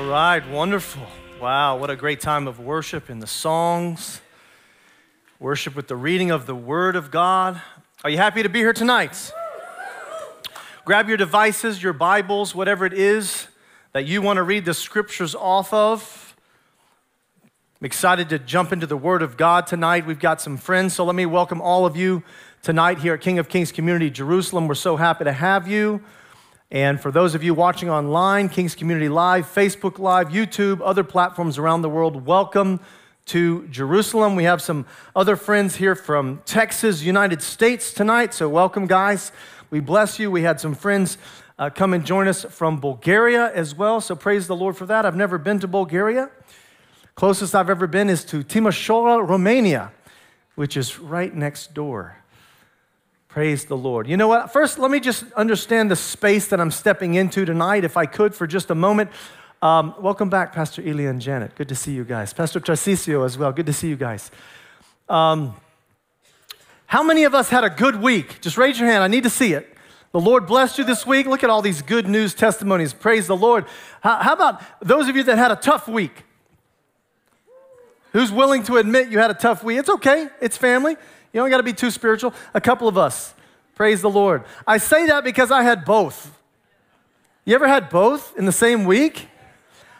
All right, wonderful. Wow, what a great time of worship in the songs, worship with the reading of the Word of God. Are you happy to be here tonight? Grab your devices, your Bibles, whatever it is that you want to read the scriptures off of. I'm excited to jump into the Word of God tonight. We've got some friends, so let me welcome all of you tonight here at King of Kings Community Jerusalem. We're so happy to have you. And for those of you watching online, King's Community Live, Facebook Live, YouTube, other platforms around the world, welcome to Jerusalem. We have some other friends here from Texas, United States tonight, so welcome, guys. We bless you. We had some friends uh, come and join us from Bulgaria as well, so praise the Lord for that. I've never been to Bulgaria. Closest I've ever been is to Timisoara, Romania, which is right next door. Praise the Lord. You know what? First, let me just understand the space that I'm stepping into tonight, if I could, for just a moment. Um, welcome back, Pastor Ilya and Janet. Good to see you guys. Pastor Tarcisio as well. Good to see you guys. Um, how many of us had a good week? Just raise your hand. I need to see it. The Lord blessed you this week. Look at all these good news testimonies. Praise the Lord. How, how about those of you that had a tough week? Who's willing to admit you had a tough week? It's okay, it's family. You don't got to be too spiritual. A couple of us. Praise the Lord. I say that because I had both. You ever had both in the same week?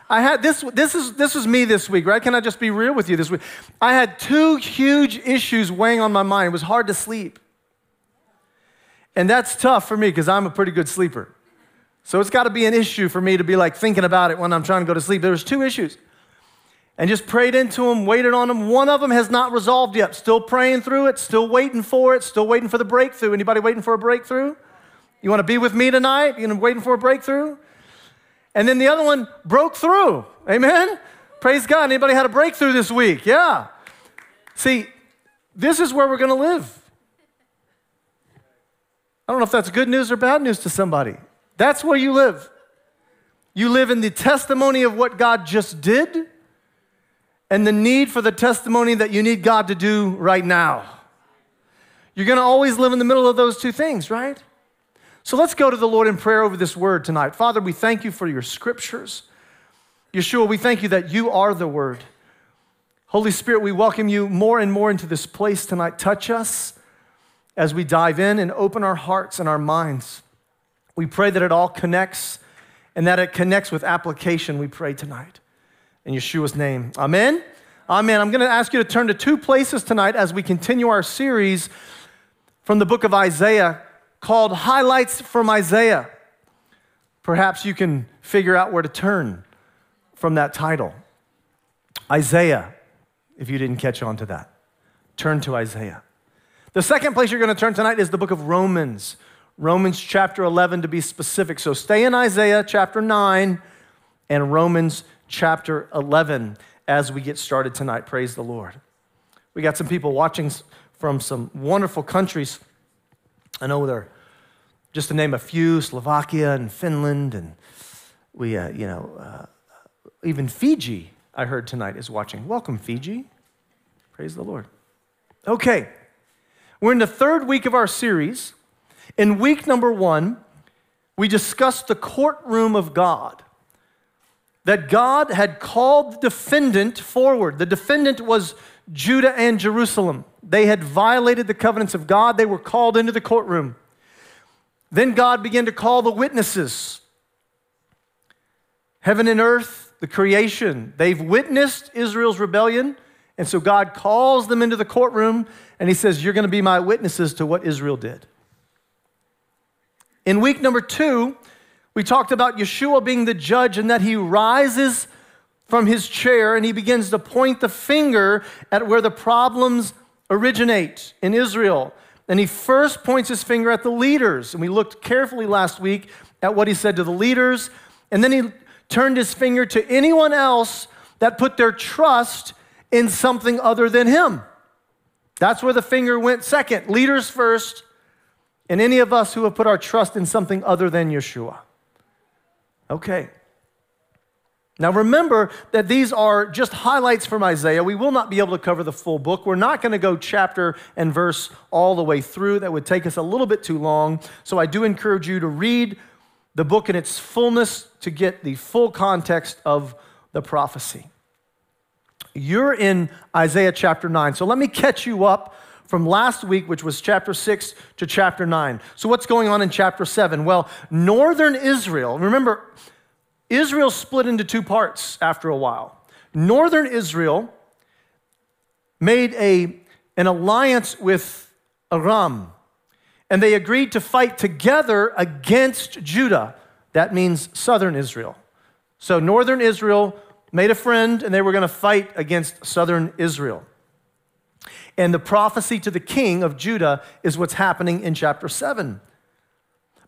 I had this this is this was me this week, right? Can I just be real with you this week? I had two huge issues weighing on my mind. It was hard to sleep. And that's tough for me because I'm a pretty good sleeper. So it's got to be an issue for me to be like thinking about it when I'm trying to go to sleep. There was two issues and just prayed into them, waited on them. One of them has not resolved yet. Still praying through it, still waiting for it, still waiting for the breakthrough. Anybody waiting for a breakthrough? You want to be with me tonight? You know, waiting for a breakthrough? And then the other one broke through. Amen? Praise God. Anybody had a breakthrough this week? Yeah. See, this is where we're going to live. I don't know if that's good news or bad news to somebody. That's where you live. You live in the testimony of what God just did and the need for the testimony that you need God to do right now. You're going to always live in the middle of those two things, right? So let's go to the Lord in prayer over this word tonight. Father, we thank you for your scriptures. Yeshua, we thank you that you are the word. Holy Spirit, we welcome you more and more into this place tonight. Touch us as we dive in and open our hearts and our minds. We pray that it all connects and that it connects with application, we pray tonight in Yeshua's name. Amen. Amen. I'm going to ask you to turn to two places tonight as we continue our series from the book of Isaiah called Highlights from Isaiah. Perhaps you can figure out where to turn from that title. Isaiah, if you didn't catch on to that. Turn to Isaiah. The second place you're going to turn tonight is the book of Romans. Romans chapter 11 to be specific. So stay in Isaiah chapter 9 and Romans chapter 11 as we get started tonight. Praise the Lord. We got some people watching from some wonderful countries. I know they're, just to name a few, Slovakia and Finland, and we, uh, you know, uh, even Fiji, I heard tonight, is watching. Welcome, Fiji. Praise the Lord. Okay, we're in the third week of our series. In week number one, we discussed the courtroom of God that God had called the defendant forward. The defendant was Judah and Jerusalem. They had violated the covenants of God, they were called into the courtroom. Then God began to call the witnesses. Heaven and earth, the creation, they've witnessed Israel's rebellion. And so God calls them into the courtroom and he says, You're going to be my witnesses to what Israel did. In week number two, we talked about Yeshua being the judge and that he rises from his chair and he begins to point the finger at where the problems originate in Israel. And he first points his finger at the leaders. And we looked carefully last week at what he said to the leaders. And then he turned his finger to anyone else that put their trust in something other than him. That's where the finger went second. Leaders first, and any of us who have put our trust in something other than Yeshua. Okay. Now remember that these are just highlights from Isaiah. We will not be able to cover the full book. We're not going to go chapter and verse all the way through. That would take us a little bit too long. So I do encourage you to read the book in its fullness to get the full context of the prophecy. You're in Isaiah chapter 9. So let me catch you up from last week, which was chapter 6 to chapter 9. So, what's going on in chapter 7? Well, northern Israel, remember, Israel split into two parts after a while. Northern Israel made a, an alliance with Aram, and they agreed to fight together against Judah. That means southern Israel. So, northern Israel made a friend, and they were going to fight against southern Israel. And the prophecy to the king of Judah is what's happening in chapter 7.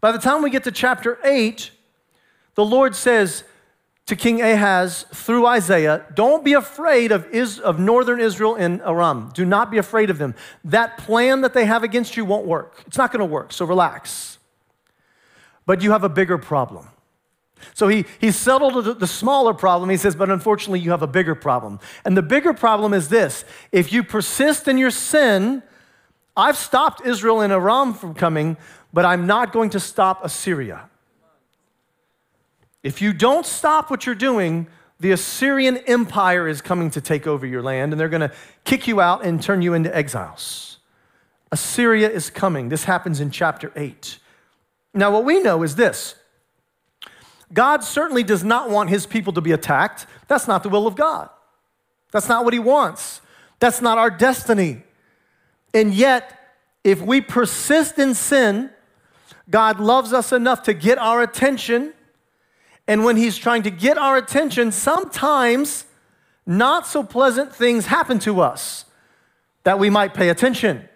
By the time we get to chapter 8, the Lord says to King Ahaz through Isaiah, Don't be afraid of, is, of northern Israel and Aram. Do not be afraid of them. That plan that they have against you won't work. It's not going to work, so relax. But you have a bigger problem. So he, he settled the, smaller problem. He says, but unfortunately, you have a bigger problem. And the bigger problem is this if you persist in your sin, I've stopped Israel and Aram from coming, but I'm not going to stop Assyria. If you don't stop what you're doing, the Assyrian Empire is coming to take over your land, and they're going to kick you out and turn you into exiles. Assyria is coming. This happens in chapter 8. Now, what we know is this God certainly does not want his people to be attacked. That's not the will of God. That's not what he wants. That's not our destiny. And yet, if we persist in sin, God loves us enough to get our attention. And when he's trying to get our attention, sometimes not so pleasant things happen to us that we might pay attention.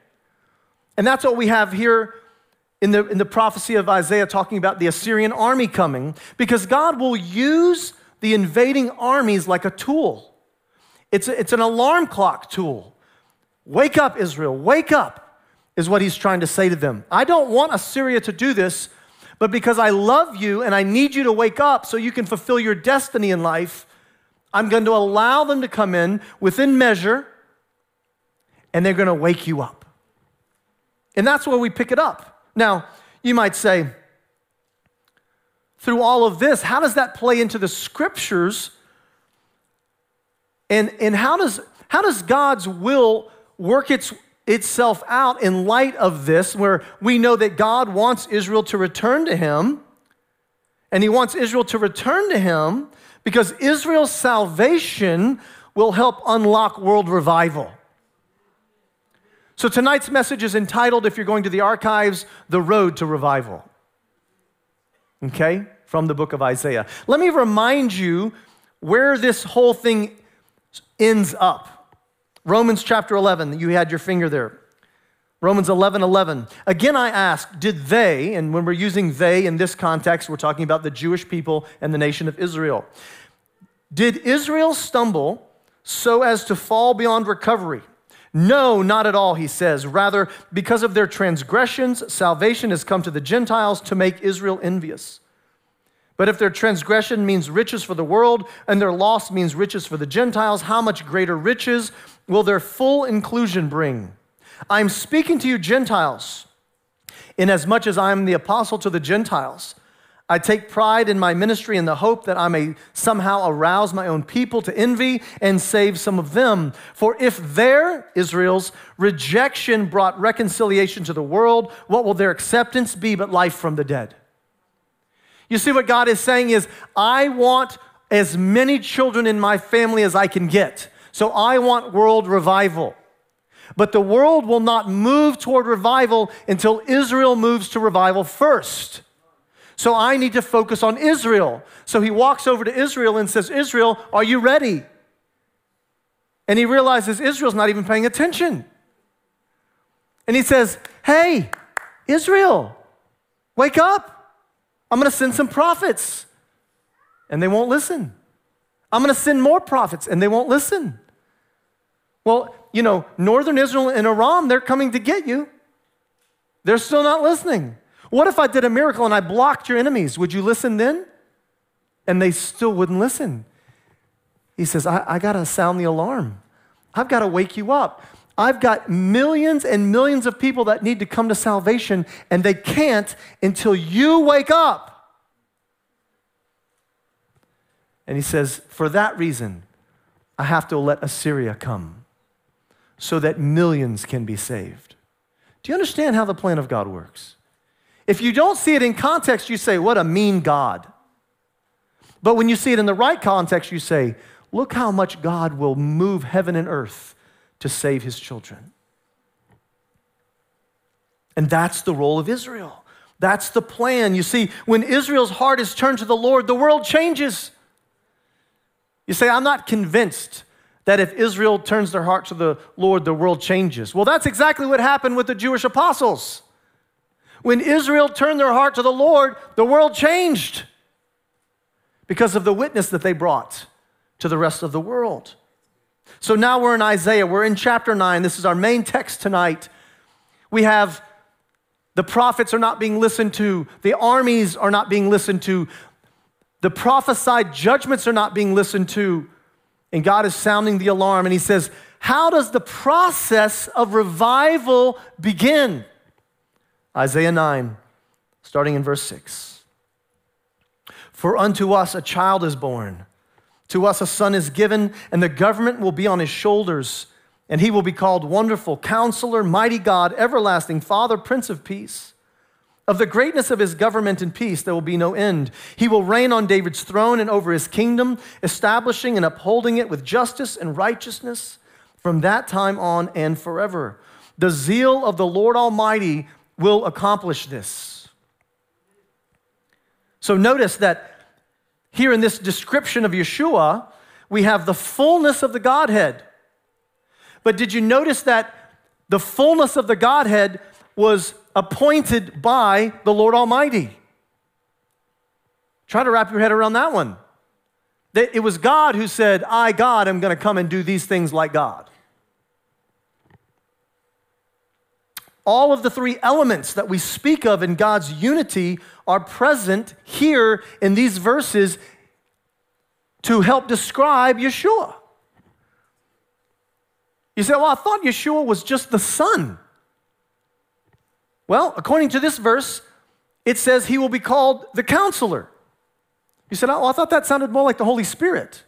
And that's what we have here in the, in the prophecy of Isaiah talking about the Assyrian army coming, because God will use the invading armies like a tool. It's, a, it's an alarm clock tool. Wake up, Israel, wake up, is what he's trying to say to them. I don't want Assyria to do this, but because I love you and I need you to wake up so you can fulfill your destiny in life, I'm going to allow them to come in within measure and they're going to wake you up. And that's where we pick it up. Now, you might say, through all of this, how does that play into the scriptures? And, and how, does, how does God's will work its, itself out in light of this, where we know that God wants Israel to return to Him? And He wants Israel to return to Him because Israel's salvation will help unlock world revival. So tonight's message is entitled, if you're going to the archives, The Road to Revival. Okay? From the book of Isaiah. Let me remind you where this whole thing ends up. Romans chapter 11, you had your finger there. Romans 11, 11. Again, I ask, did they, and when we're using they in this context, we're talking about the Jewish people and the nation of Israel. Did Israel stumble so as to fall beyond recovery? No, not at all, he says. Rather, because of their transgressions, salvation has come to the Gentiles to make Israel envious. But if their transgression means riches for the world and their loss means riches for the Gentiles, how much greater riches will their full inclusion bring? I'm speaking to you, Gentiles, inasmuch as I am the apostle to the Gentiles. I take pride in my ministry in the hope that I may somehow arouse my own people to envy and save some of them. For if their, Israel's, rejection brought reconciliation to the world, what will their acceptance be but life from the dead? You see, what God is saying is, I want as many children in my family as I can get. So I want world revival. But the world will not move toward revival until Israel moves to revival first. So I need to focus on Israel. So he walks over to Israel and says, Israel, are you ready? And he realizes Israel's not even paying attention. And he says, Hey, Israel, wake up. I'm going to send some prophets. And they won't listen. I'm going to send more prophets, and they won't listen. Well, you know, northern Israel and Aram, they're coming to get you. They're still not listening. What if I did a miracle and I blocked your enemies? Would you listen then? And they still wouldn't listen. He says, I, I got to sound the alarm. I've got to wake you up. I've got millions and millions of people that need to come to salvation, and they can't until you wake up. And he says, For that reason, I have to let Assyria come so that millions can be saved. Do you understand how the plan of God works? If you don't see it in context, you say, What a mean God. But when you see it in the right context, you say, Look how much God will move heaven and earth to save his children. And that's the role of Israel. That's the plan. You see, when Israel's heart is turned to the Lord, the world changes. You say, I'm not convinced that if Israel turns their heart to the Lord, the world changes. Well, that's exactly what happened with the Jewish apostles. When Israel turned their heart to the Lord, the world changed because of the witness that they brought to the rest of the world. So now we're in Isaiah. We're in chapter 9. This is our main text tonight. We have the prophets are not being listened to, the armies are not being listened to, the prophesied judgments are not being listened to. And God is sounding the alarm. And He says, How does the process of revival begin? Isaiah 9, starting in verse 6. For unto us a child is born, to us a son is given, and the government will be on his shoulders and he will be called Wonderful Counselor, Mighty God, Everlasting Father, Prince of Peace. Of the greatness of his government and peace, there will be no end. He will reign on David's throne and over his kingdom, establishing and upholding it with justice and righteousness from that time on and forever. The zeal of the Lord Almighty will accomplish this. So notice that here in this description of Yeshua, we have the fullness of the Godhead. But did you notice that the fullness of the Godhead was appointed by the Lord Almighty? Try to wrap your head around that one. It was God who said, I, God, am going to come and do these things like God. All of the three elements that we speak of in God's unity are present here in these verses to help describe Yeshua. You say, well, I thought Yeshua was just the Son. Well, according to this verse, it says he will be called the counselor. You said, oh, I thought that sounded more like the Holy Spirit.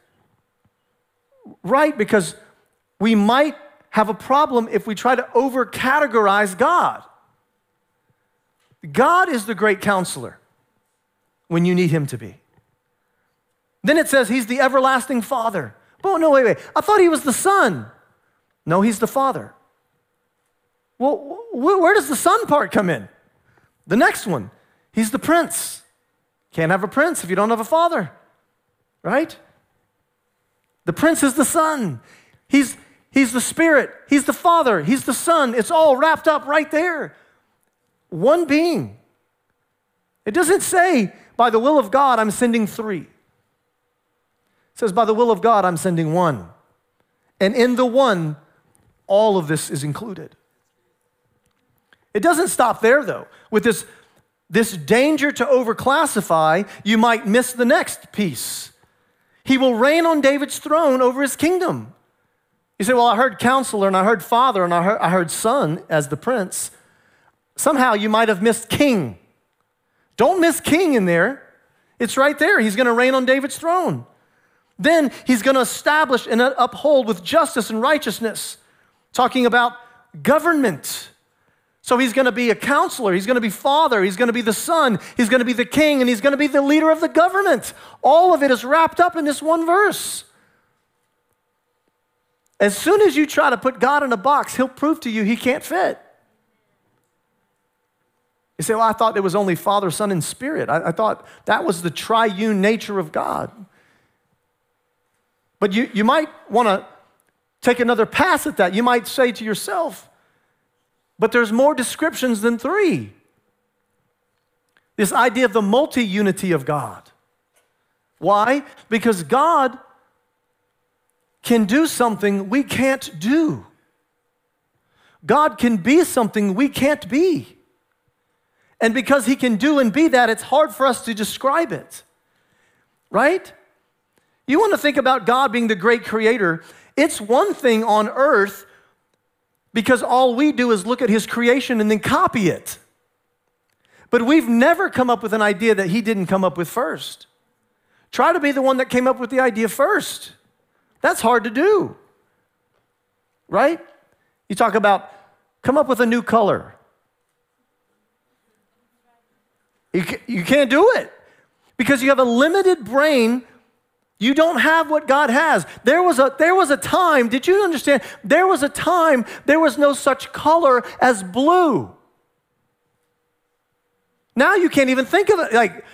Right, because we might have a problem if we try to over categorize God. God is the great counselor when you need him to be. Then it says he's the everlasting father. Oh, no, wait, wait. I thought he was the son. No, he's the Father. Well, where does the Son part come in? The next one, he's the Prince. Can't have a prince if you don't have a father, right? The Prince is the Son. He's, he's the Spirit. He's the Father. He's the Son. It's all wrapped up right there. One being. It doesn't say, by the will of God, I'm sending three. It says, by the will of God, I'm sending one. And in the one, all of this is included. It doesn't stop there, though. With this, this danger to overclassify, you might miss the next piece. He will reign on David's throne over his kingdom. You say, Well, I heard counselor and I heard father and I heard, I heard son as the prince. Somehow you might have missed king. Don't miss king in there. It's right there. He's going to reign on David's throne. Then he's going to establish and uphold with justice and righteousness talking about government. So he's going to be a counselor, he's going to be father, he's going to be the son, he's going to be the king, and he's going to be the leader of the government. All of it is wrapped up in this one verse. As soon as you try to put God in a box, he'll prove to you he can't fit. You say, Well, I thought it was only Father, Son, and Spirit. I, I thought that was the triune nature of God. But you, you might want to take another pass at that. You might say to yourself, but there's more descriptions than three. This idea of the multi unity of God. Why? Because God can do something we can't do. God can be something we can't be. And because He can do and be that, it's hard for us to describe it. Right? You want to think about God being the great creator, it's one thing on earth because all we do is look at his creation and then copy it. But we've never come up with an idea that he didn't come up with first. Try to be the one that came up with the idea first. That's hard to do, right? You talk about come up with a new color. You, you can't do it because you have a limited brain. You don't have what God has. There was, a, there was a time, did you understand? There was a time there was no such color as blue. Now you can't even think of it. Like,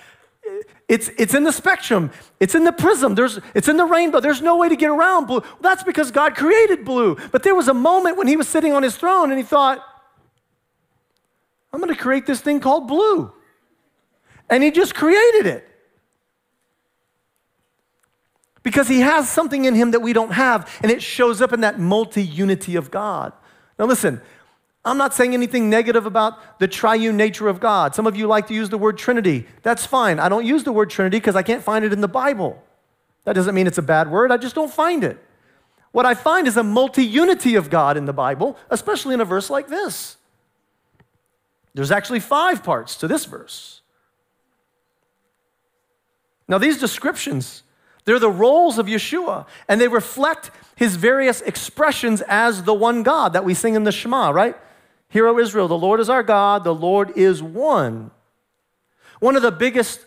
it's, it's in the spectrum, it's in the prism, There's, it's in the rainbow. There's no way to get around blue. That's because God created blue. But there was a moment when he was sitting on his throne and he thought, I'm going to create this thing called blue. And he just created it. Because he has something in him that we don't have, and it shows up in that multi unity of God. Now, listen, I'm not saying anything negative about the triune nature of God. Some of you like to use the word Trinity. That's fine. I don't use the word Trinity because I can't find it in the Bible. That doesn't mean it's a bad word, I just don't find it. What I find is a multi unity of God in the Bible, especially in a verse like this. There's actually five parts to this verse. Now, these descriptions, they're the roles of Yeshua, and they reflect his various expressions as the one God that we sing in the Shema, right? Hear, O Israel, the Lord is our God, the Lord is one. One of the biggest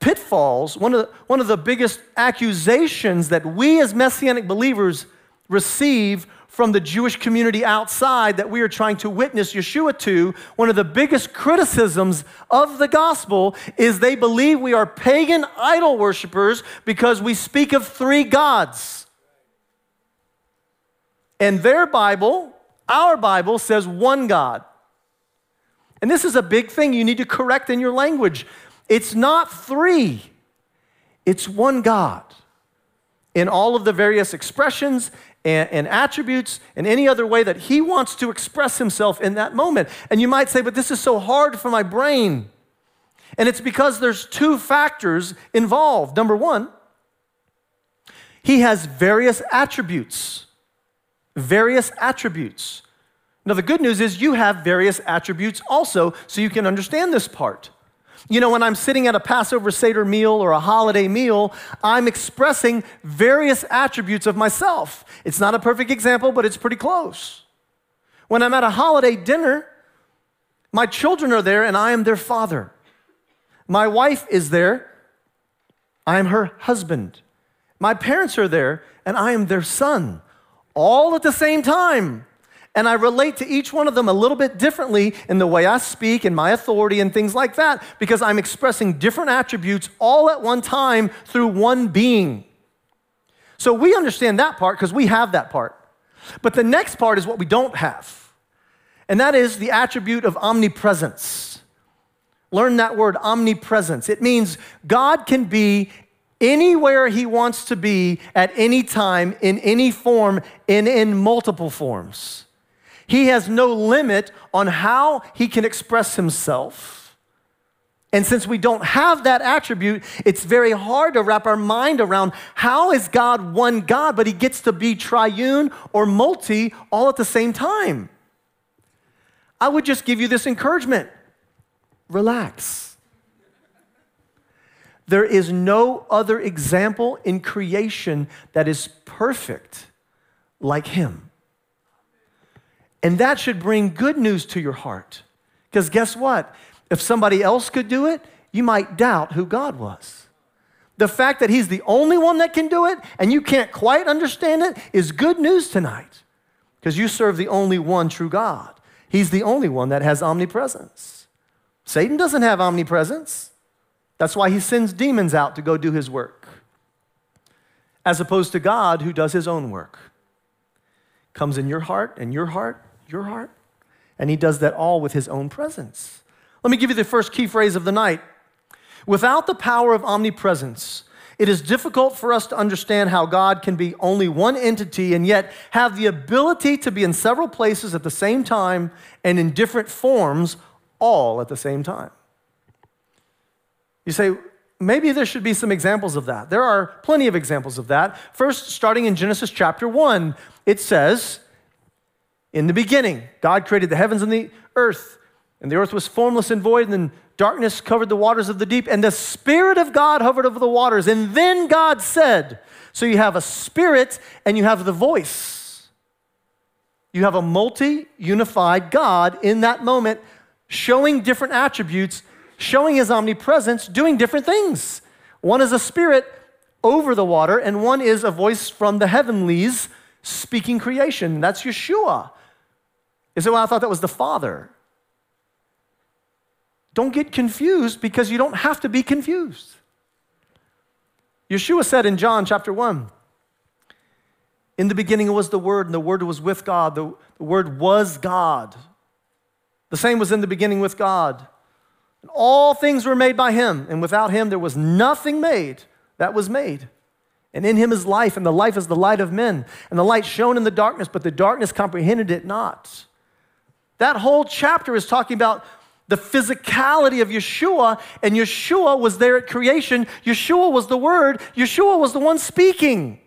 pitfalls, one of the, one of the biggest accusations that we as Messianic believers receive from the Jewish community outside that we are trying to witness Yeshua to, one of the biggest criticisms of the gospel is they believe we are pagan idol worshippers because we speak of three gods. And their Bible, our Bible, says one God. And this is a big thing you need to correct in your language. It's not three, it's one God in all of the various expressions and, and, attributes and any other way that He wants to express Himself in that moment. And you might say, but this is so hard for my brain. And it's because there's two factors involved. Number one, He has various attributes various attributes. Now, the good news is you have various attributes also, so you can understand this part. You know, when I'm sitting at a Passover Seder meal or a holiday meal, I'm expressing various attributes of myself. It's not a perfect example, but it's pretty close. When I'm at a holiday dinner, my children are there and I am their father. My wife is there, I am her husband. My parents are there and I am their son all at the same time. And I relate to each one of them a little bit differently in the way I speak and my authority and things like that because I'm expressing different attributes all at one time through one being. So we understand that part because we have that part. But the next part is what we don't have, and that is the attribute of omnipresence. Learn that word, omnipresence. It means God can be anywhere he wants to be at any time, in any form, and in multiple forms. He has no limit on how he can express himself. And since we don't have that attribute, it's very hard to wrap our mind around how is God one God, but he gets to be triune or multi all at the same time. I would just give you this encouragement relax. There is no other example in creation that is perfect like him. And that should bring good news to your heart. Because guess what? If somebody else could do it, you might doubt who God was. The fact that he's the only one that can do it and you can't quite understand it is good news tonight because you serve the only one true God. He's the only one that has omnipresence. Satan doesn't have omnipresence. That's why he sends demons out to go do his work, as opposed to God who does his own work. Comes in your heart and your heart, your heart, and he does that all with his own presence. Let me give you the first key phrase of the night. Without the power of omnipresence, it is difficult for us to understand how God can be only one entity and yet have the ability to be in several places at the same time and in different forms all at the same time. You say, maybe there should be some examples of that. There are plenty of examples of that. First, starting in Genesis chapter 1, it says, In the beginning, God created the heavens and the earth. And the earth was formless and void, and then darkness covered the waters of the deep, and the Spirit of God hovered over the waters. And then God said, So you have a spirit and you have the voice. You have a multi unified God in that moment, showing different attributes, showing his omnipresence, doing different things. One is a spirit over the water, and one is a voice from the heavenlies speaking creation. That's Yeshua. Is it well, I thought that was the Father? Don't get confused because you don't have to be confused. Yeshua said in John chapter 1 In the beginning was the Word, and the Word was with God. The, the Word was God. The same was in the beginning with God. All things were made by Him, and without Him there was nothing made that was made. And in Him is life, and the life is the light of men. And the light shone in the darkness, but the darkness comprehended it not. That whole chapter is talking about the physicality of Yeshua, and Yeshua was there at creation. Yeshua was the Word, Yeshua was the one speaking.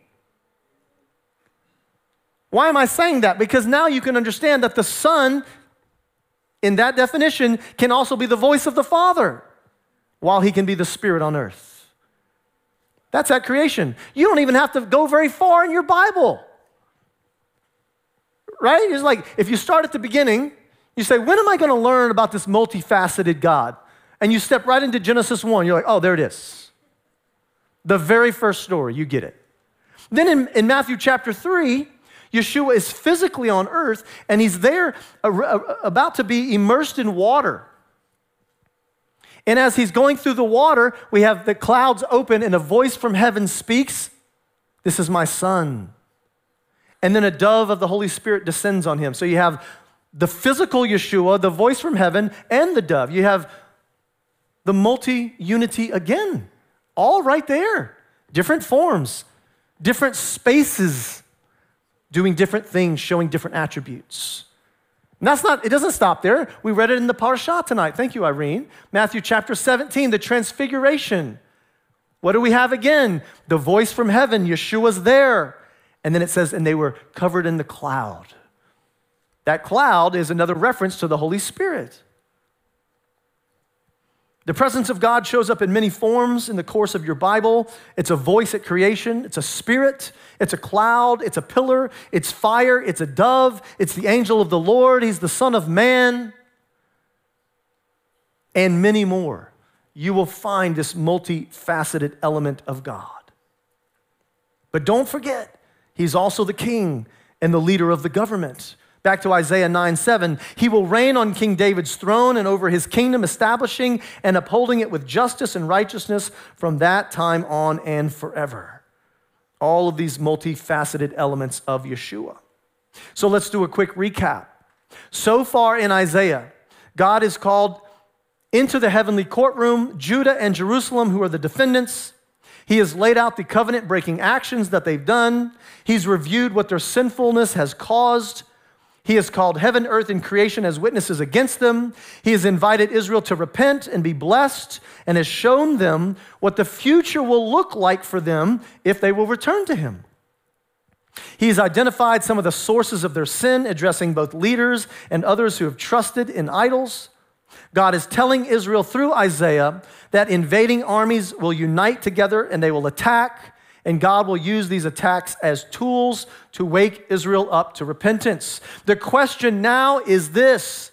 Why am I saying that? Because now you can understand that the Son, in that definition, can also be the voice of the Father, while he can be the Spirit on earth. That's at creation. You don't even have to go very far in your Bible. Right? It's like if you start at the beginning, you say, when am I going to learn about this multifaceted God? And you step right into Genesis 1. You're like, oh, there it is. The very first story, you get it. Then in, in Matthew chapter 3, Yeshua is physically on earth and he's there uh, uh, about to be immersed in water. And as he's going through the water, we have the clouds open and a voice from heaven speaks, This is my son. And then a dove of the Holy Spirit descends on him. So you have the physical Yeshua, the voice from heaven, and the dove. You have the multi unity again, all right there. Different forms, different spaces, doing different things, showing different attributes. And that's not, it doesn't stop there. We read it in the parashah tonight. Thank you, Irene. Matthew chapter 17, the transfiguration. What do we have again? The voice from heaven, Yeshua's there. And then it says, and they were covered in the cloud. That cloud is another reference to the Holy Spirit. The presence of God shows up in many forms in the course of your Bible. It's a voice at creation, it's a spirit, it's a cloud, it's a pillar, it's fire, it's a dove, it's the angel of the Lord, he's the Son of Man, and many more. You will find this multifaceted element of God. But don't forget, he's also the king and the leader of the government. Back to Isaiah 9 7. He will reign on King David's throne and over his kingdom, establishing and upholding it with justice and righteousness from that time on and forever. All of these multifaceted elements of Yeshua. So let's do a quick recap. So far in Isaiah, God is called into the heavenly courtroom, Judah and Jerusalem, who are the defendants. He has laid out the covenant breaking actions that they've done. He's reviewed what their sinfulness has caused. He has called heaven, earth, and creation as witnesses against them. He has invited Israel to repent and be blessed and has shown them what the future will look like for them if they will return to Him. He has identified some of the sources of their sin, addressing both leaders and others who have trusted in idols. God is telling Israel through Isaiah that invading armies will unite together and they will attack and God will use these attacks as tools to wake Israel up to repentance. The question now is this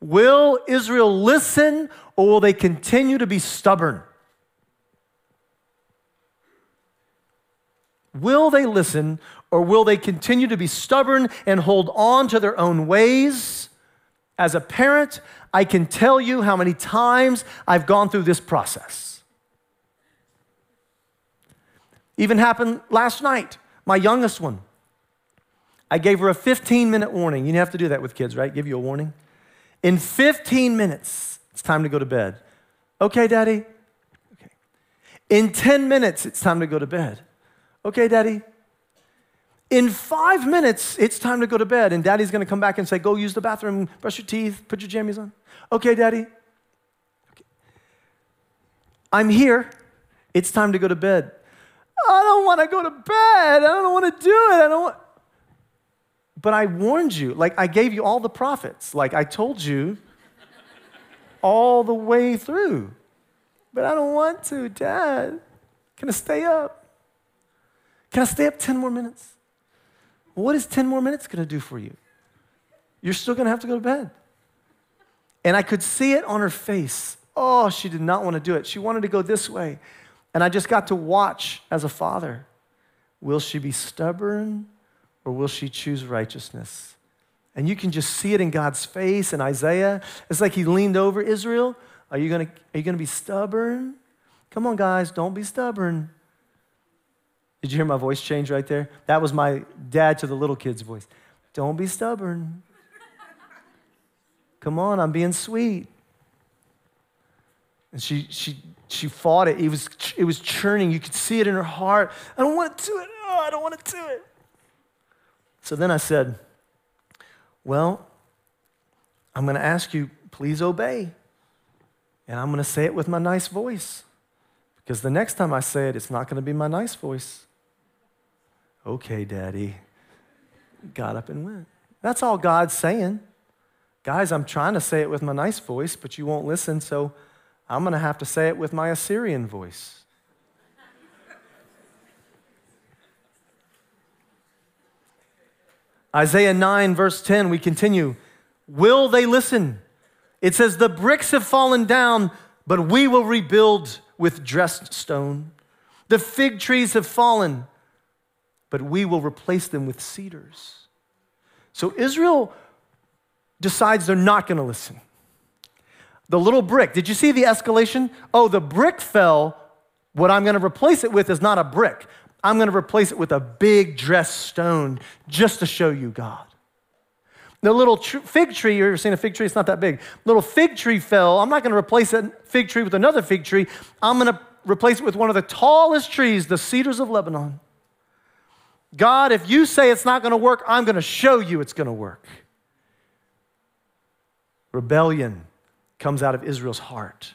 Will Israel listen or will they continue to be stubborn? Will they listen or will they continue to be stubborn and hold on to their own ways? As a parent, I can tell you how many times I've gone through this process. Even happened last night, my youngest one. I gave her a 15 minute warning. You have to do that with kids, right? Give you a warning. In 15 minutes, it's time to go to bed. Okay, daddy? Okay. In 10 minutes, it's time to go to bed. Okay, daddy? In five minutes, it's time to go to bed, and daddy's gonna come back and say, Go use the bathroom, brush your teeth, put your jammies on. Okay, daddy? Okay. I'm here. It's time to go to bed. I don't want to go to bed. I don't want to do it. I don't want. But I warned you. Like, I gave you all the prophets. Like, I told you all the way through. But I don't want to, Dad. Can I stay up? Can I stay up 10 more minutes? What is 10 more minutes going to do for you? You're still going to have to go to bed. And I could see it on her face. Oh, she did not want to do it. She wanted to go this way. And I just got to watch as a father. Will she be stubborn or will she choose righteousness? And you can just see it in God's face and Isaiah. It's like he leaned over Israel. Are you gonna, are you gonna be stubborn? Come on, guys, don't be stubborn. Did you hear my voice change right there? That was my dad to the little kid's voice. Don't be stubborn. Come on, I'm being sweet. And she, she, she fought it. It was, it was churning. You could see it in her heart. I don't want to do it. Oh, I don't want to do it. So then I said, Well, I'm going to ask you, please obey. And I'm going to say it with my nice voice. Because the next time I say it, it's not going to be my nice voice. Okay, Daddy. Got up and went. That's all God's saying. Guys, I'm trying to say it with my nice voice, but you won't listen, so I'm going to have to say it with my Assyrian voice. Isaiah 9, verse 10, we continue. Will they listen? It says, The bricks have fallen down, but we will rebuild with dressed stone. The fig trees have fallen, but we will replace them with cedars. So Israel decides they're not going to listen. The little brick, did you see the escalation? Oh, the brick fell. What I'm going to replace it with is not a brick. I'm going to replace it with a big dressed stone just to show you God. The little tr- fig tree, you ever seen a fig tree? It's not that big. Little fig tree fell. I'm not going to replace that fig tree with another fig tree. I'm going to replace it with one of the tallest trees, the cedars of Lebanon. God, if you say it's not going to work, I'm going to show you it's going to work. Rebellion comes out of Israel's heart.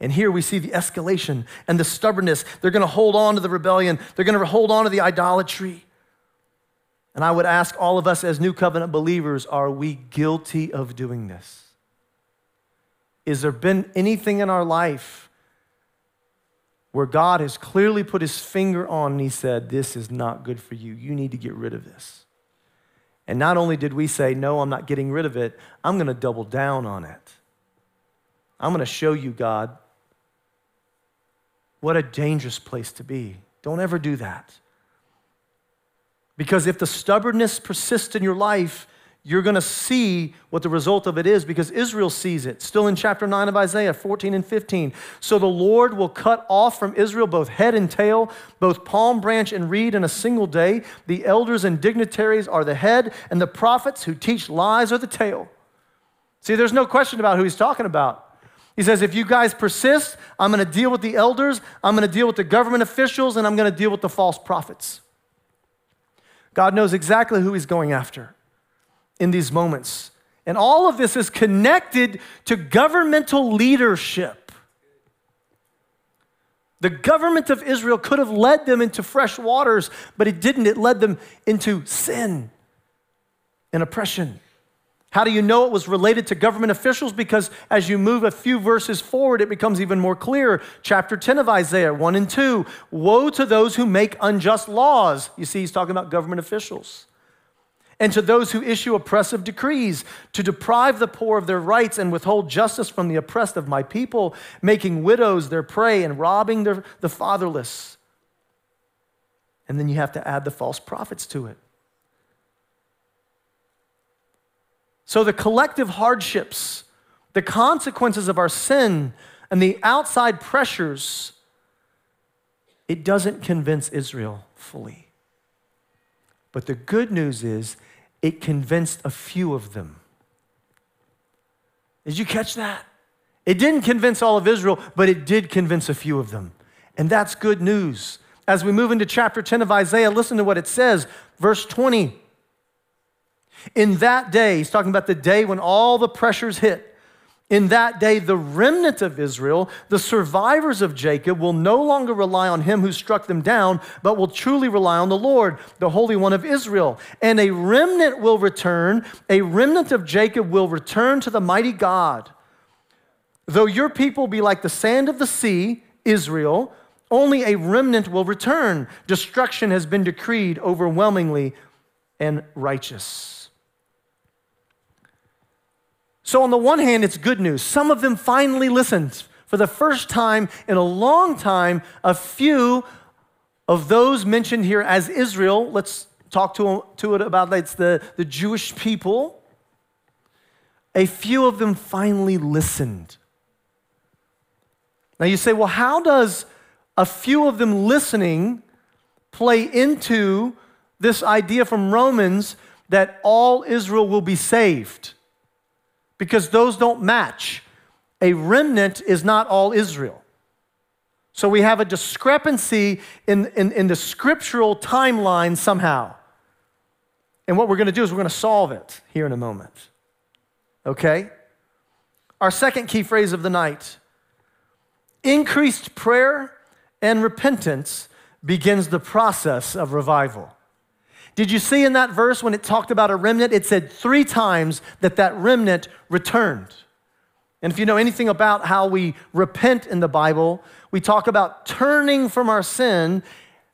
And here we see the escalation and the stubbornness. They're going to hold on to the rebellion, they're going to hold on to the idolatry. And I would ask all of us as new covenant believers are we guilty of doing this? Is there been anything in our life where God has clearly put his finger on and he said, This is not good for you. You need to get rid of this. And not only did we say, No, I'm not getting rid of it, I'm going to double down on it. I'm going to show you, God, what a dangerous place to be. Don't ever do that. Because if the stubbornness persists in your life, you're going to see what the result of it is because Israel sees it. Still in chapter 9 of Isaiah 14 and 15. So the Lord will cut off from Israel both head and tail, both palm branch and reed in a single day. The elders and dignitaries are the head, and the prophets who teach lies are the tail. See, there's no question about who he's talking about. He says, if you guys persist, I'm going to deal with the elders, I'm going to deal with the government officials, and I'm going to deal with the false prophets. God knows exactly who he's going after in these moments. And all of this is connected to governmental leadership. The government of Israel could have led them into fresh waters, but it didn't. It led them into sin and oppression. How do you know it was related to government officials? Because as you move a few verses forward, it becomes even more clear. Chapter 10 of Isaiah 1 and 2 Woe to those who make unjust laws. You see, he's talking about government officials. And to those who issue oppressive decrees, to deprive the poor of their rights and withhold justice from the oppressed of my people, making widows their prey and robbing their, the fatherless. And then you have to add the false prophets to it. So, the collective hardships, the consequences of our sin, and the outside pressures, it doesn't convince Israel fully. But the good news is, it convinced a few of them. Did you catch that? It didn't convince all of Israel, but it did convince a few of them. And that's good news. As we move into chapter 10 of Isaiah, listen to what it says. Verse 20. In that day, he's talking about the day when all the pressures hit. In that day, the remnant of Israel, the survivors of Jacob, will no longer rely on him who struck them down, but will truly rely on the Lord, the Holy One of Israel. And a remnant will return, a remnant of Jacob will return to the mighty God. Though your people be like the sand of the sea, Israel, only a remnant will return. Destruction has been decreed overwhelmingly and righteous. So, on the one hand, it's good news. Some of them finally listened. For the first time in a long time, a few of those mentioned here as Israel, let's talk to, to it about it's the, the Jewish people. A few of them finally listened. Now you say, well, how does a few of them listening play into this idea from Romans that all Israel will be saved? Because those don't match. A remnant is not all Israel. So we have a discrepancy in, in, in the scriptural timeline somehow. And what we're going to do is we're going to solve it here in a moment. Okay? Our second key phrase of the night increased prayer and repentance begins the process of revival. Did you see in that verse when it talked about a remnant? It said three times that that remnant returned. And if you know anything about how we repent in the Bible, we talk about turning from our sin,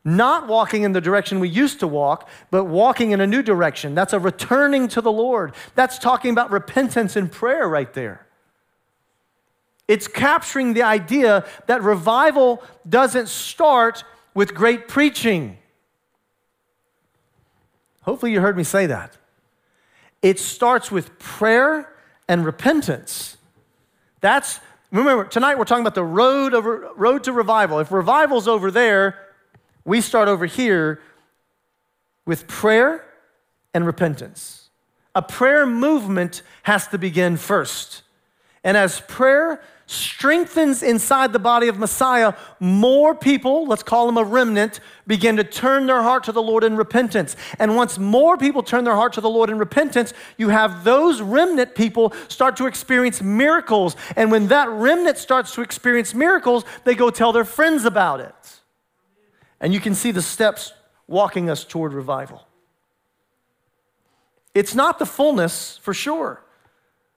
not walking in the direction we used to walk, but walking in a new direction. That's a returning to the Lord. That's talking about repentance and prayer right there. It's capturing the idea that revival doesn't start with great preaching. Hopefully, you heard me say that. It starts with prayer and repentance. That's, remember, tonight we're talking about the road, over, road to revival. If revival's over there, we start over here with prayer and repentance. A prayer movement has to begin first. And as prayer strengthens inside the body of Messiah, more people, let's call them a remnant, begin to turn their heart to the Lord in repentance. And once more people turn their heart to the Lord in repentance, you have those remnant people start to experience miracles. And when that remnant starts to experience miracles, they go tell their friends about it. And you can see the steps walking us toward revival. It's not the fullness for sure,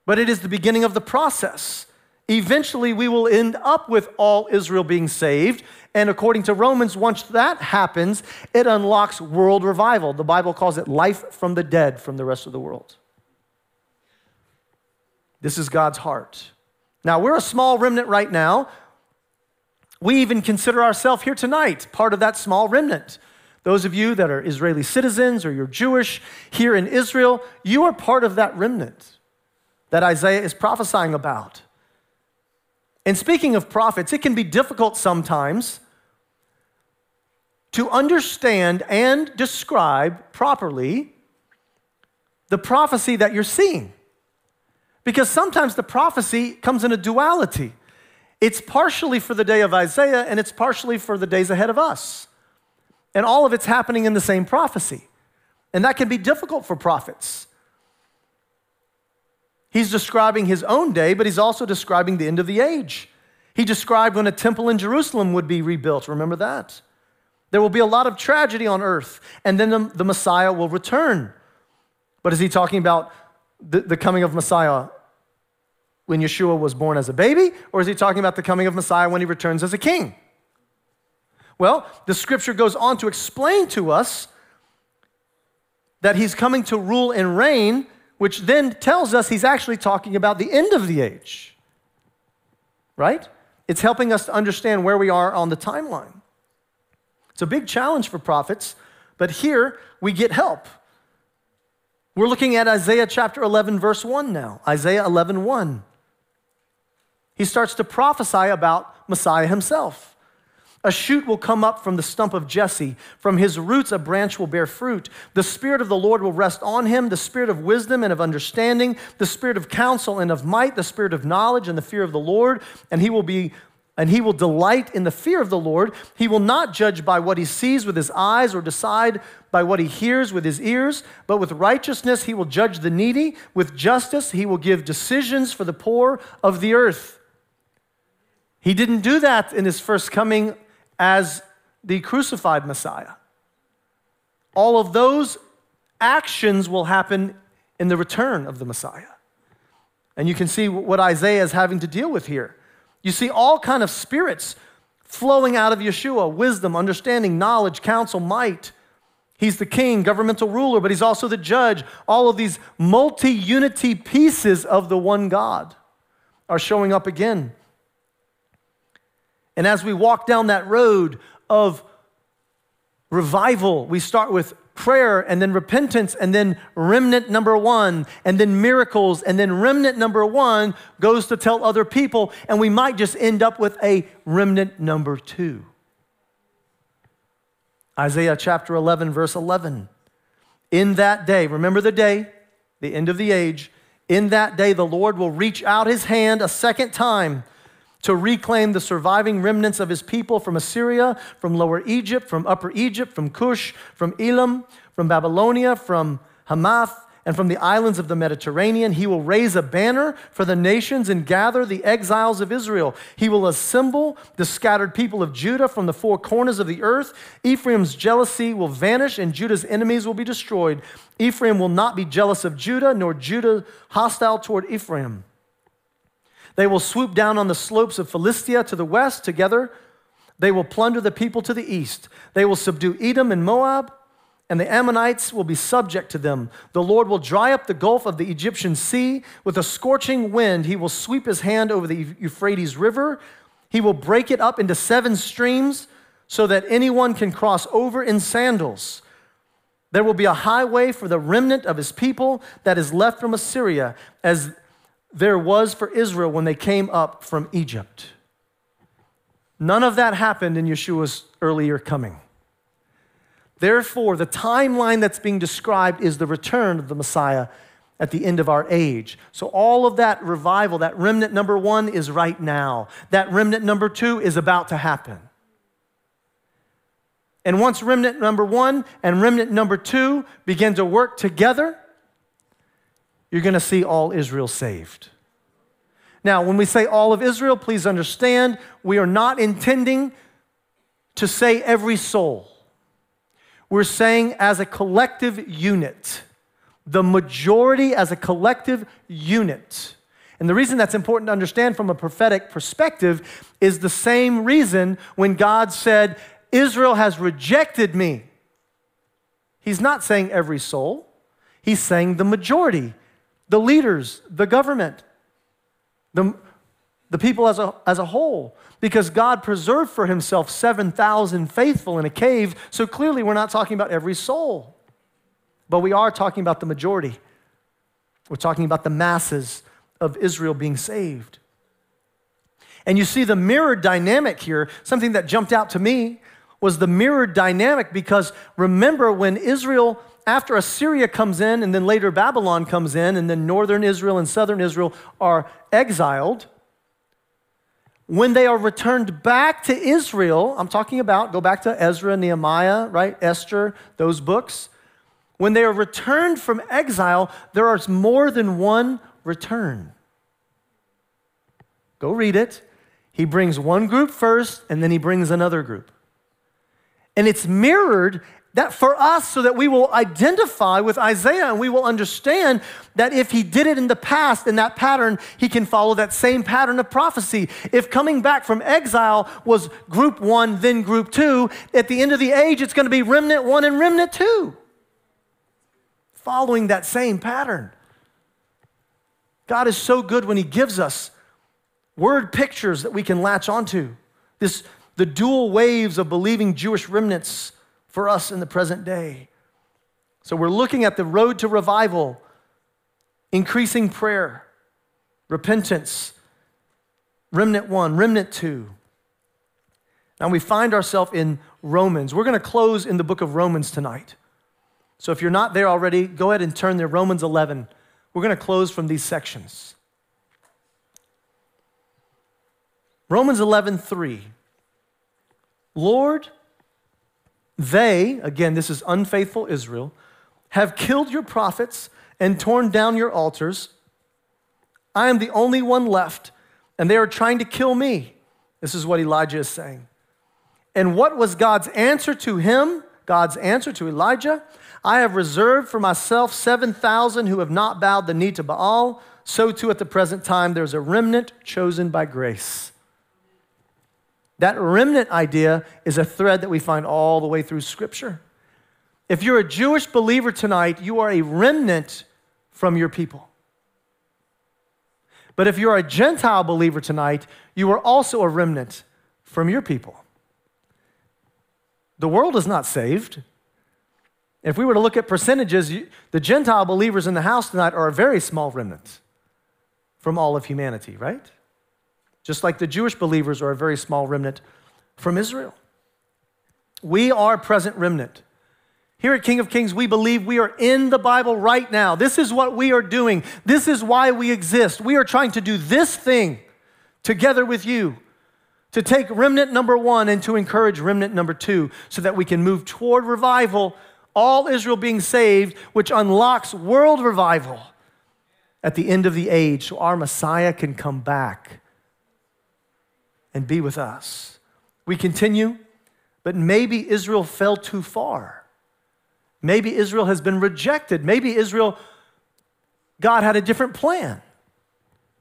but it is the beginning of the process. Eventually, we will end up with all Israel being saved. And according to Romans, once that happens, it unlocks world revival. The Bible calls it life from the dead from the rest of the world. This is God's heart. Now, we're a small remnant right now. We even consider ourselves here tonight part of that small remnant. Those of you that are Israeli citizens or you're Jewish here in Israel, you are part of that remnant that Isaiah is prophesying about. And speaking of prophets, it can be difficult sometimes to understand and describe properly the prophecy that you're seeing. Because sometimes the prophecy comes in a duality. It's partially for the day of Isaiah and it's partially for the days ahead of us. And all of it's happening in the same prophecy. And that can be difficult for prophets. He's describing his own day, but he's also describing the end of the age. He described when a temple in Jerusalem would be rebuilt. Remember that? There will be a lot of tragedy on earth, and then the, the Messiah will return. But is he talking about the, the coming of Messiah when Yeshua was born as a baby, or is he talking about the coming of Messiah when he returns as a king? Well, the scripture goes on to explain to us that he's coming to rule and reign which then tells us he's actually talking about the end of the age. Right? It's helping us to understand where we are on the timeline. It's a big challenge for prophets, but here we get help. We're looking at Isaiah chapter 11, verse 1 now. Isaiah 11, 1. He starts to prophesy about Messiah himself. A shoot will come up from the stump of Jesse. From his roots, a branch will bear fruit. The Spirit of the Lord will rest on him the Spirit of wisdom and of understanding, the Spirit of counsel and of might, the Spirit of knowledge and the fear of the Lord. And he will be and he will delight in the fear of the Lord. He will not judge by what he sees with his eyes or decide by what he hears with his ears, but with righteousness he will judge the needy. With justice he will give decisions for the poor of the earth. He didn't do that in his first coming as the crucified Messiah. All of those actions will happen in the return of the Messiah. And you can see what Isaiah is having to deal with here. You see all kind of spirits flowing out of Yeshua wisdom, understanding, knowledge, counsel, might. He's the king, governmental ruler, but he's also the judge. All of these multi unity pieces of the one God are showing up again. And as we walk down that road of revival, we start with prayer and then repentance and then remnant number one and then miracles. And then remnant number one goes to tell other people. And we might just end up with a remnant number two. Isaiah chapter 11 verse 11 in that day remember the day the end of the age. In that day the lord will reach out his hand a second time to reclaim the surviving remnants of his people from Assyria, from Lower Egypt, from Upper Egypt, from Cush, from Elam, from Babylonia, from Hamath, and from the islands of the Mediterranean. He will raise a banner for the nations and gather the exiles of Israel. He will assemble the scattered people of Judah from the four corners of the earth. Ephraim's jealousy will vanish, and Judah's enemies will be destroyed. Ephraim will not be jealous of Judah, nor Judah hostile toward Ephraim. They will swoop down on the slopes of Philistia to the west together. They will plunder the people to the east. They will subdue Edom and Moab, and the Ammonites will be subject to them. The Lord will dry up the gulf of the Egyptian sea. With a scorching wind, he will sweep his hand over the Euphrates River. He will break it up into seven streams so that anyone can cross over in sandals. There will be a highway for the remnant of his people that is left from Assyria, as there was for Israel when they came up from Egypt. None of that happened in Yeshua's earlier coming. Therefore, the timeline that's being described is the return of the Messiah at the end of our age. So, all of that revival, that remnant number one is right now. That remnant number two is about to happen. And once remnant number one and remnant number two begin to work together, you're going to see all Israel saved. Now, when we say all of Israel, please understand we are not intending to say every soul. We're saying as a collective unit, the majority as a collective unit. And the reason that's important to understand from a prophetic perspective is the same reason when God said, Israel has rejected me. He's not saying every soul, he's saying the majority the leaders, the government, the, the people as a, as a whole. Because God preserved for himself 7,000 faithful in a cave, so clearly we're not talking about every soul. But we are talking about the majority. We're talking about the masses of Israel being saved. And you see the mirror dynamic here, something that jumped out to me was the mirror dynamic because remember when Israel after Assyria comes in, and then later Babylon comes in, and then northern Israel and southern Israel are exiled, when they are returned back to Israel, I'm talking about, go back to Ezra, Nehemiah, right? Esther, those books. When they are returned from exile, there is more than one return. Go read it. He brings one group first, and then he brings another group. And it's mirrored that for us so that we will identify with Isaiah and we will understand that if he did it in the past in that pattern, he can follow that same pattern of prophecy. If coming back from exile was group one, then group two, at the end of the age, it's going to be remnant one and remnant two, following that same pattern. God is so good when he gives us word pictures that we can latch onto. This, the dual waves of believing Jewish remnants for us in the present day. So we're looking at the road to revival, increasing prayer, repentance, remnant one, remnant two. Now we find ourselves in Romans. We're going to close in the book of Romans tonight. So if you're not there already, go ahead and turn there, Romans 11. We're going to close from these sections. Romans 11, 3. Lord, they, again, this is unfaithful Israel, have killed your prophets and torn down your altars. I am the only one left, and they are trying to kill me. This is what Elijah is saying. And what was God's answer to him? God's answer to Elijah? I have reserved for myself 7,000 who have not bowed the knee to Baal. So too at the present time, there's a remnant chosen by grace. That remnant idea is a thread that we find all the way through Scripture. If you're a Jewish believer tonight, you are a remnant from your people. But if you're a Gentile believer tonight, you are also a remnant from your people. The world is not saved. If we were to look at percentages, the Gentile believers in the house tonight are a very small remnant from all of humanity, right? Just like the Jewish believers are a very small remnant from Israel. We are present remnant. Here at King of Kings, we believe we are in the Bible right now. This is what we are doing. This is why we exist. We are trying to do this thing together with you to take remnant number one and to encourage remnant number two so that we can move toward revival, all Israel being saved, which unlocks world revival at the end of the age so our Messiah can come back and be with us. We continue, but maybe Israel fell too far. Maybe Israel has been rejected. Maybe Israel, God had a different plan.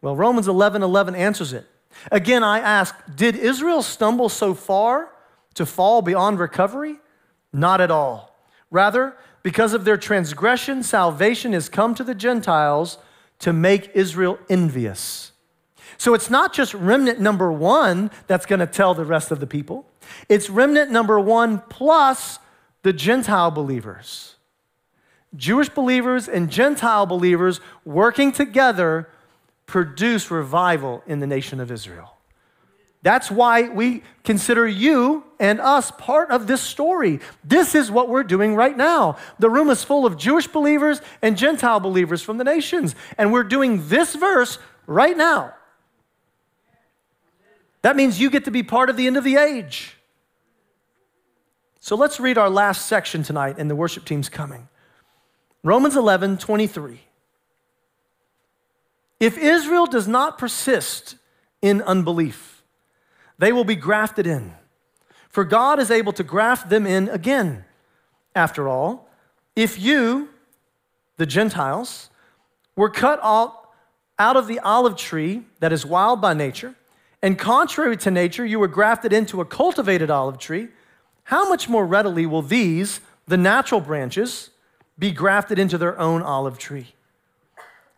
Well, Romans 11 11 answers it. Again, I ask, did Israel stumble so far to fall beyond recovery? Not at all. Rather, because of their transgression, salvation has come to the Gentiles to make Israel envious. So it's not just remnant number one that's going to tell the rest of the people, it's remnant number one plus the Gentile believers. Jewish believers and Gentile believers working together produce revival in the nation of Israel. That's why we consider you and us part of this story. This is what we're doing right now. The room is full of Jewish believers and Gentile believers from the nations, and we're doing this verse right now. That means you get to be part of the end of the age. So let's read our last section tonight, and the worship team's coming. Romans 11, 23. If Israel does not persist in unbelief, they will be grafted in. For God is able to graft them in again. After all, if you, the Gentiles, were cut out, out of the olive tree that is wild by nature, and contrary to nature, you were grafted into a cultivated olive tree, how much more readily will these, the natural branches, be grafted into their own olive tree?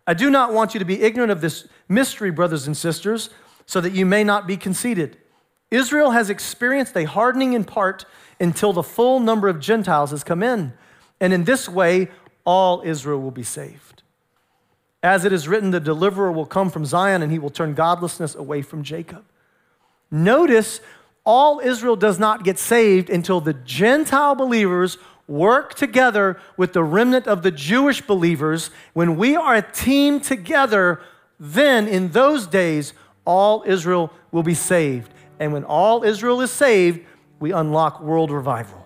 I do not want you to be ignorant of this mystery, brothers and sisters, so that you may not be conceited. Israel has experienced a hardening in part until the full number of Gentiles has come in. And in this way, all Israel will be saved. As it is written, the deliverer will come from Zion and he will turn godlessness away from Jacob. Notice all Israel does not get saved until the Gentile believers work together with the remnant of the Jewish believers. When we are a team together, then in those days, all Israel will be saved. And when all Israel is saved, we unlock world revival.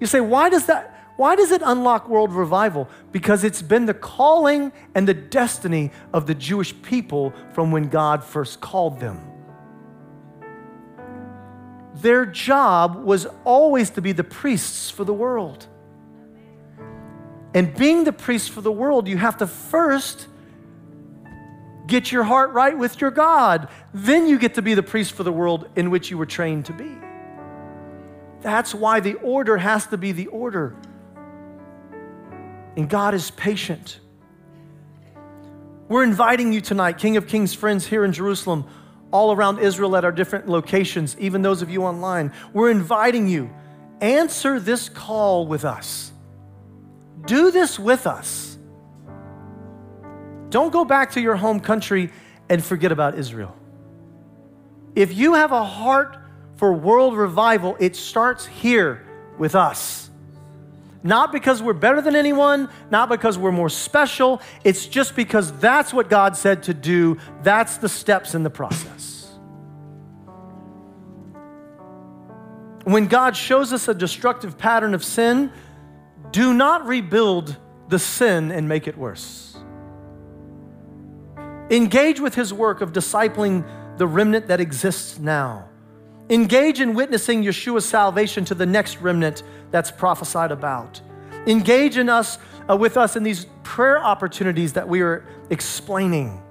You say, why does that? Why does it unlock world revival? Because it's been the calling and the destiny of the Jewish people from when God first called them. Their job was always to be the priests for the world. And being the priest for the world, you have to first get your heart right with your God. Then you get to be the priest for the world in which you were trained to be. That's why the order has to be the order. And God is patient. We're inviting you tonight, King of Kings friends here in Jerusalem, all around Israel at our different locations, even those of you online. We're inviting you. Answer this call with us. Do this with us. Don't go back to your home country and forget about Israel. If you have a heart for world revival, it starts here with us. Not because we're better than anyone, not because we're more special. It's just because that's what God said to do. That's the steps in the process. When God shows us a destructive pattern of sin, do not rebuild the sin and make it worse. Engage with his work of discipling the remnant that exists now. Engage in witnessing Yeshua's salvation to the next remnant that's prophesied about. Engage in us uh, with us in these prayer opportunities that we are explaining.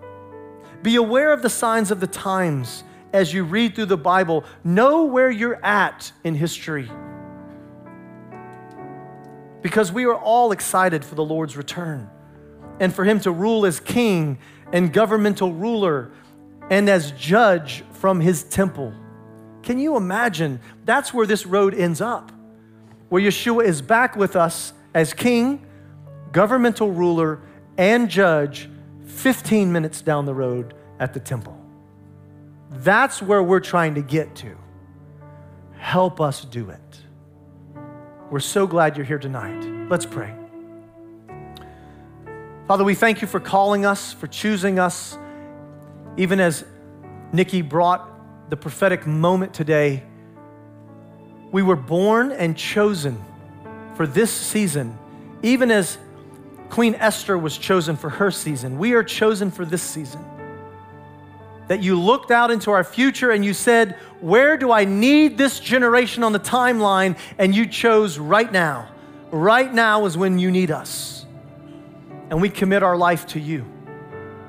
Be aware of the signs of the times as you read through the Bible. Know where you're at in history. Because we are all excited for the Lord's return and for Him to rule as king and governmental ruler and as judge from His temple. Can you imagine? That's where this road ends up, where Yeshua is back with us as king, governmental ruler, and judge 15 minutes down the road at the temple. That's where we're trying to get to. Help us do it. We're so glad you're here tonight. Let's pray. Father, we thank you for calling us, for choosing us, even as Nikki brought the prophetic moment today. We were born and chosen for this season, even as Queen Esther was chosen for her season. We are chosen for this season. That you looked out into our future and you said, Where do I need this generation on the timeline? And you chose right now. Right now is when you need us. And we commit our life to you.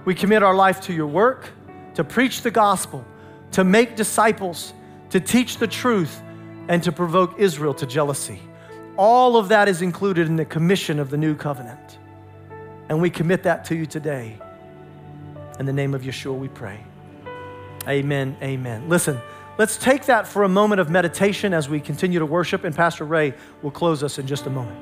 We commit our life to your work, to preach the gospel, to make disciples, to teach the truth, and to provoke Israel to jealousy. All of that is included in the commission of the new covenant. And we commit that to you today. In the name of Yeshua, we pray. Amen. Amen. Listen, let's take that for a moment of meditation as we continue to worship, and Pastor Ray will close us in just a moment.